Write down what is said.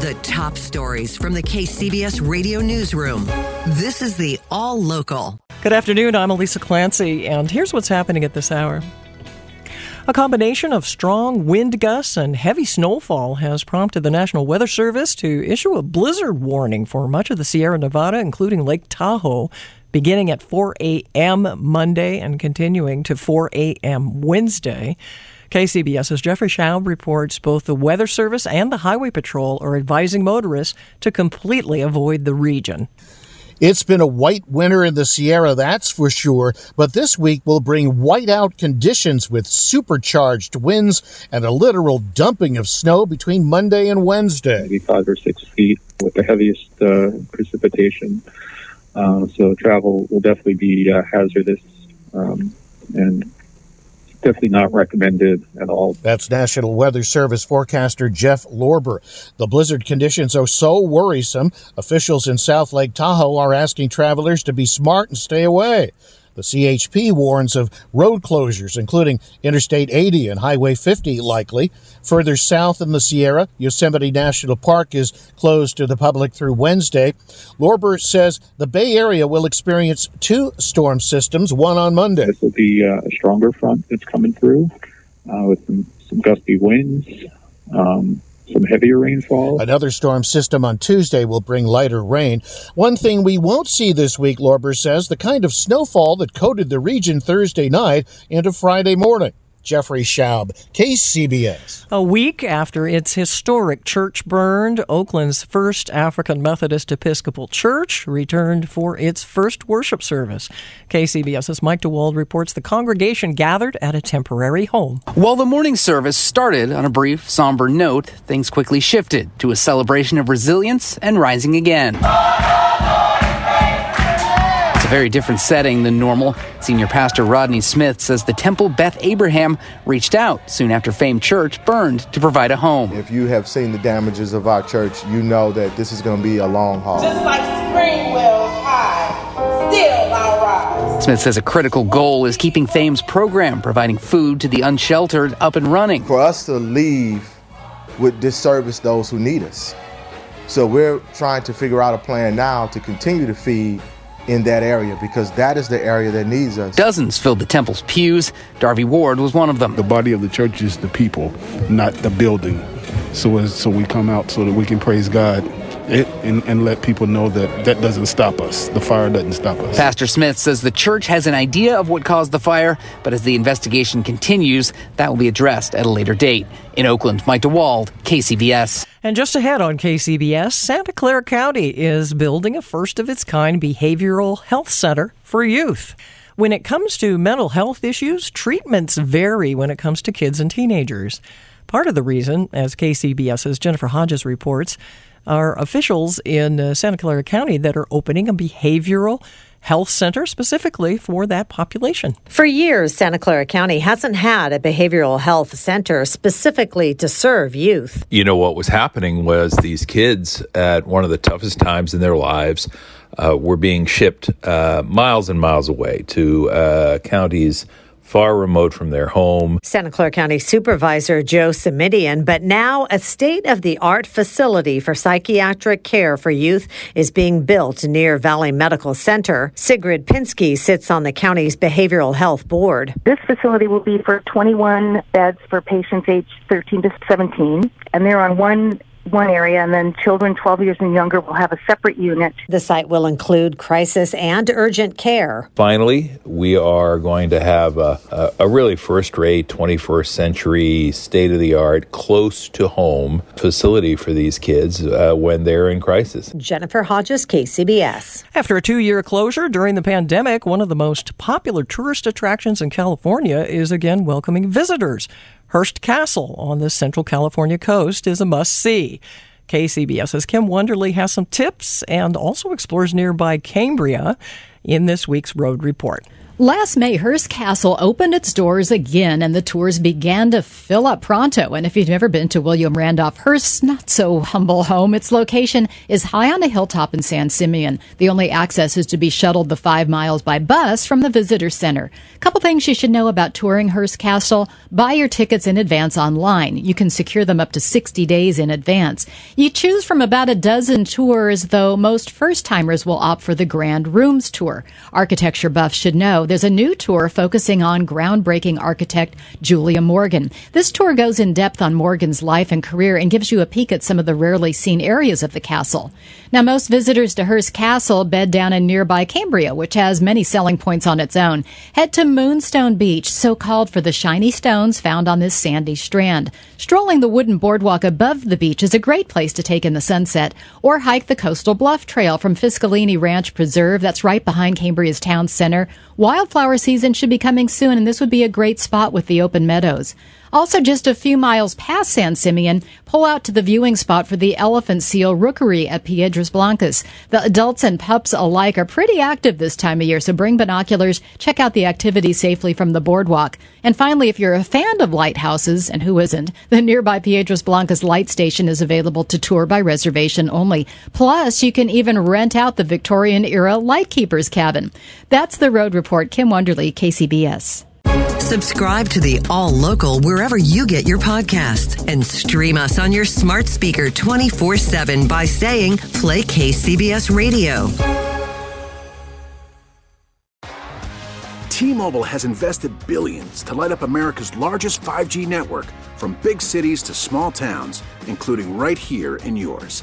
The top stories from the KCBS radio newsroom. This is the All Local. Good afternoon. I'm Elisa Clancy, and here's what's happening at this hour. A combination of strong wind gusts and heavy snowfall has prompted the National Weather Service to issue a blizzard warning for much of the Sierra Nevada, including Lake Tahoe, beginning at 4 a.m. Monday and continuing to 4 a.m. Wednesday. KCBS's Jeffrey Schaub reports both the Weather Service and the Highway Patrol are advising motorists to completely avoid the region. It's been a white winter in the Sierra, that's for sure, but this week will bring whiteout conditions with supercharged winds and a literal dumping of snow between Monday and Wednesday. Maybe five or six feet with the heaviest uh, precipitation. Uh, so travel will definitely be uh, hazardous um, and definitely not recommended at all. That's National Weather Service forecaster Jeff Lorber. The blizzard conditions are so worrisome, officials in South Lake Tahoe are asking travelers to be smart and stay away. The CHP warns of road closures, including Interstate 80 and Highway 50, likely. Further south in the Sierra, Yosemite National Park is closed to the public through Wednesday. Lorber says the Bay Area will experience two storm systems, one on Monday. This will be uh, a stronger front that's coming through uh, with some, some gusty winds. Um, some heavier rainfall. Another storm system on Tuesday will bring lighter rain. One thing we won't see this week, Lorber says, the kind of snowfall that coated the region Thursday night into Friday morning. Jeffrey Schaub, KCBS. A week after its historic church burned, Oakland's First African Methodist Episcopal Church returned for its first worship service. KCBS's Mike DeWald reports the congregation gathered at a temporary home. While the morning service started on a brief, somber note, things quickly shifted to a celebration of resilience and rising again very different setting than normal. Senior pastor Rodney Smith says the Temple Beth Abraham reached out soon after famed church burned to provide a home. If you have seen the damages of our church, you know that this is going to be a long haul. Just like spring wells high, still I'll rise. Smith says a critical goal is keeping Fame's program, providing food to the unsheltered, up and running. For us to leave would disservice those who need us. So we're trying to figure out a plan now to continue to feed in that area because that is the area that needs us. Dozens filled the temple's pews. Darby Ward was one of them. The body of the church is the people, not the building. So, so we come out so that we can praise God it, and, and, let people know that that doesn't stop us. The fire doesn't stop us. Pastor Smith says the church has an idea of what caused the fire, but as the investigation continues, that will be addressed at a later date. In Oakland, Mike DeWald, KCBS. And just ahead on KCBS, Santa Clara County is building a first of its kind behavioral health center for youth. When it comes to mental health issues, treatments vary when it comes to kids and teenagers. Part of the reason, as KCBS's Jennifer Hodges reports, are officials in uh, Santa Clara County that are opening a behavioral health center specifically for that population. For years, Santa Clara County hasn't had a behavioral health center specifically to serve youth. You know, what was happening was these kids at one of the toughest times in their lives uh, were being shipped uh, miles and miles away to uh, counties far remote from their home. Santa Clara County Supervisor Joe Simitian, but now a state of the art facility for psychiatric care for youth is being built near Valley Medical Center. Sigrid Pinsky sits on the county's behavioral health board. This facility will be for 21 beds for patients aged 13 to 17, and they're on one one area, and then children 12 years and younger will have a separate unit. The site will include crisis and urgent care. Finally, we are going to have a, a, a really first rate, 21st century, state of the art, close to home facility for these kids uh, when they're in crisis. Jennifer Hodges, KCBS. After a two year closure during the pandemic, one of the most popular tourist attractions in California is again welcoming visitors. Hearst Castle on the Central California coast is a must see. KCBS's Kim Wonderley has some tips and also explores nearby Cambria in this week's Road Report. Last May, Hearst Castle opened its doors again and the tours began to fill up pronto. And if you've never been to William Randolph Hearst's not so humble home, its location is high on a hilltop in San Simeon. The only access is to be shuttled the five miles by bus from the visitor center. Couple things you should know about touring Hearst Castle. Buy your tickets in advance online. You can secure them up to 60 days in advance. You choose from about a dozen tours, though most first timers will opt for the Grand Rooms tour. Architecture buffs should know there's a new tour focusing on groundbreaking architect Julia Morgan. This tour goes in depth on Morgan's life and career and gives you a peek at some of the rarely seen areas of the castle. Now, most visitors to Hearst Castle bed down in nearby Cambria, which has many selling points on its own. Head to Moonstone Beach, so called for the shiny stones found on this sandy strand. Strolling the wooden boardwalk above the beach is a great place to take in the sunset, or hike the Coastal Bluff Trail from Fiscalini Ranch Preserve, that's right behind Cambria's town center. Wildflower season should be coming soon, and this would be a great spot with the open meadows. Also, just a few miles past San Simeon, pull out to the viewing spot for the elephant seal rookery at Piedras Blancas. The adults and pups alike are pretty active this time of year, so bring binoculars, check out the activity safely from the boardwalk. And finally, if you're a fan of lighthouses, and who isn't, the nearby Piedras Blancas light station is available to tour by reservation only. Plus, you can even rent out the Victorian era lightkeeper's cabin. That's the Road Report. Kim Wonderley, KCBS. Subscribe to the All Local wherever you get your podcasts and stream us on your smart speaker 24 7 by saying Play KCBS Radio. T Mobile has invested billions to light up America's largest 5G network from big cities to small towns, including right here in yours.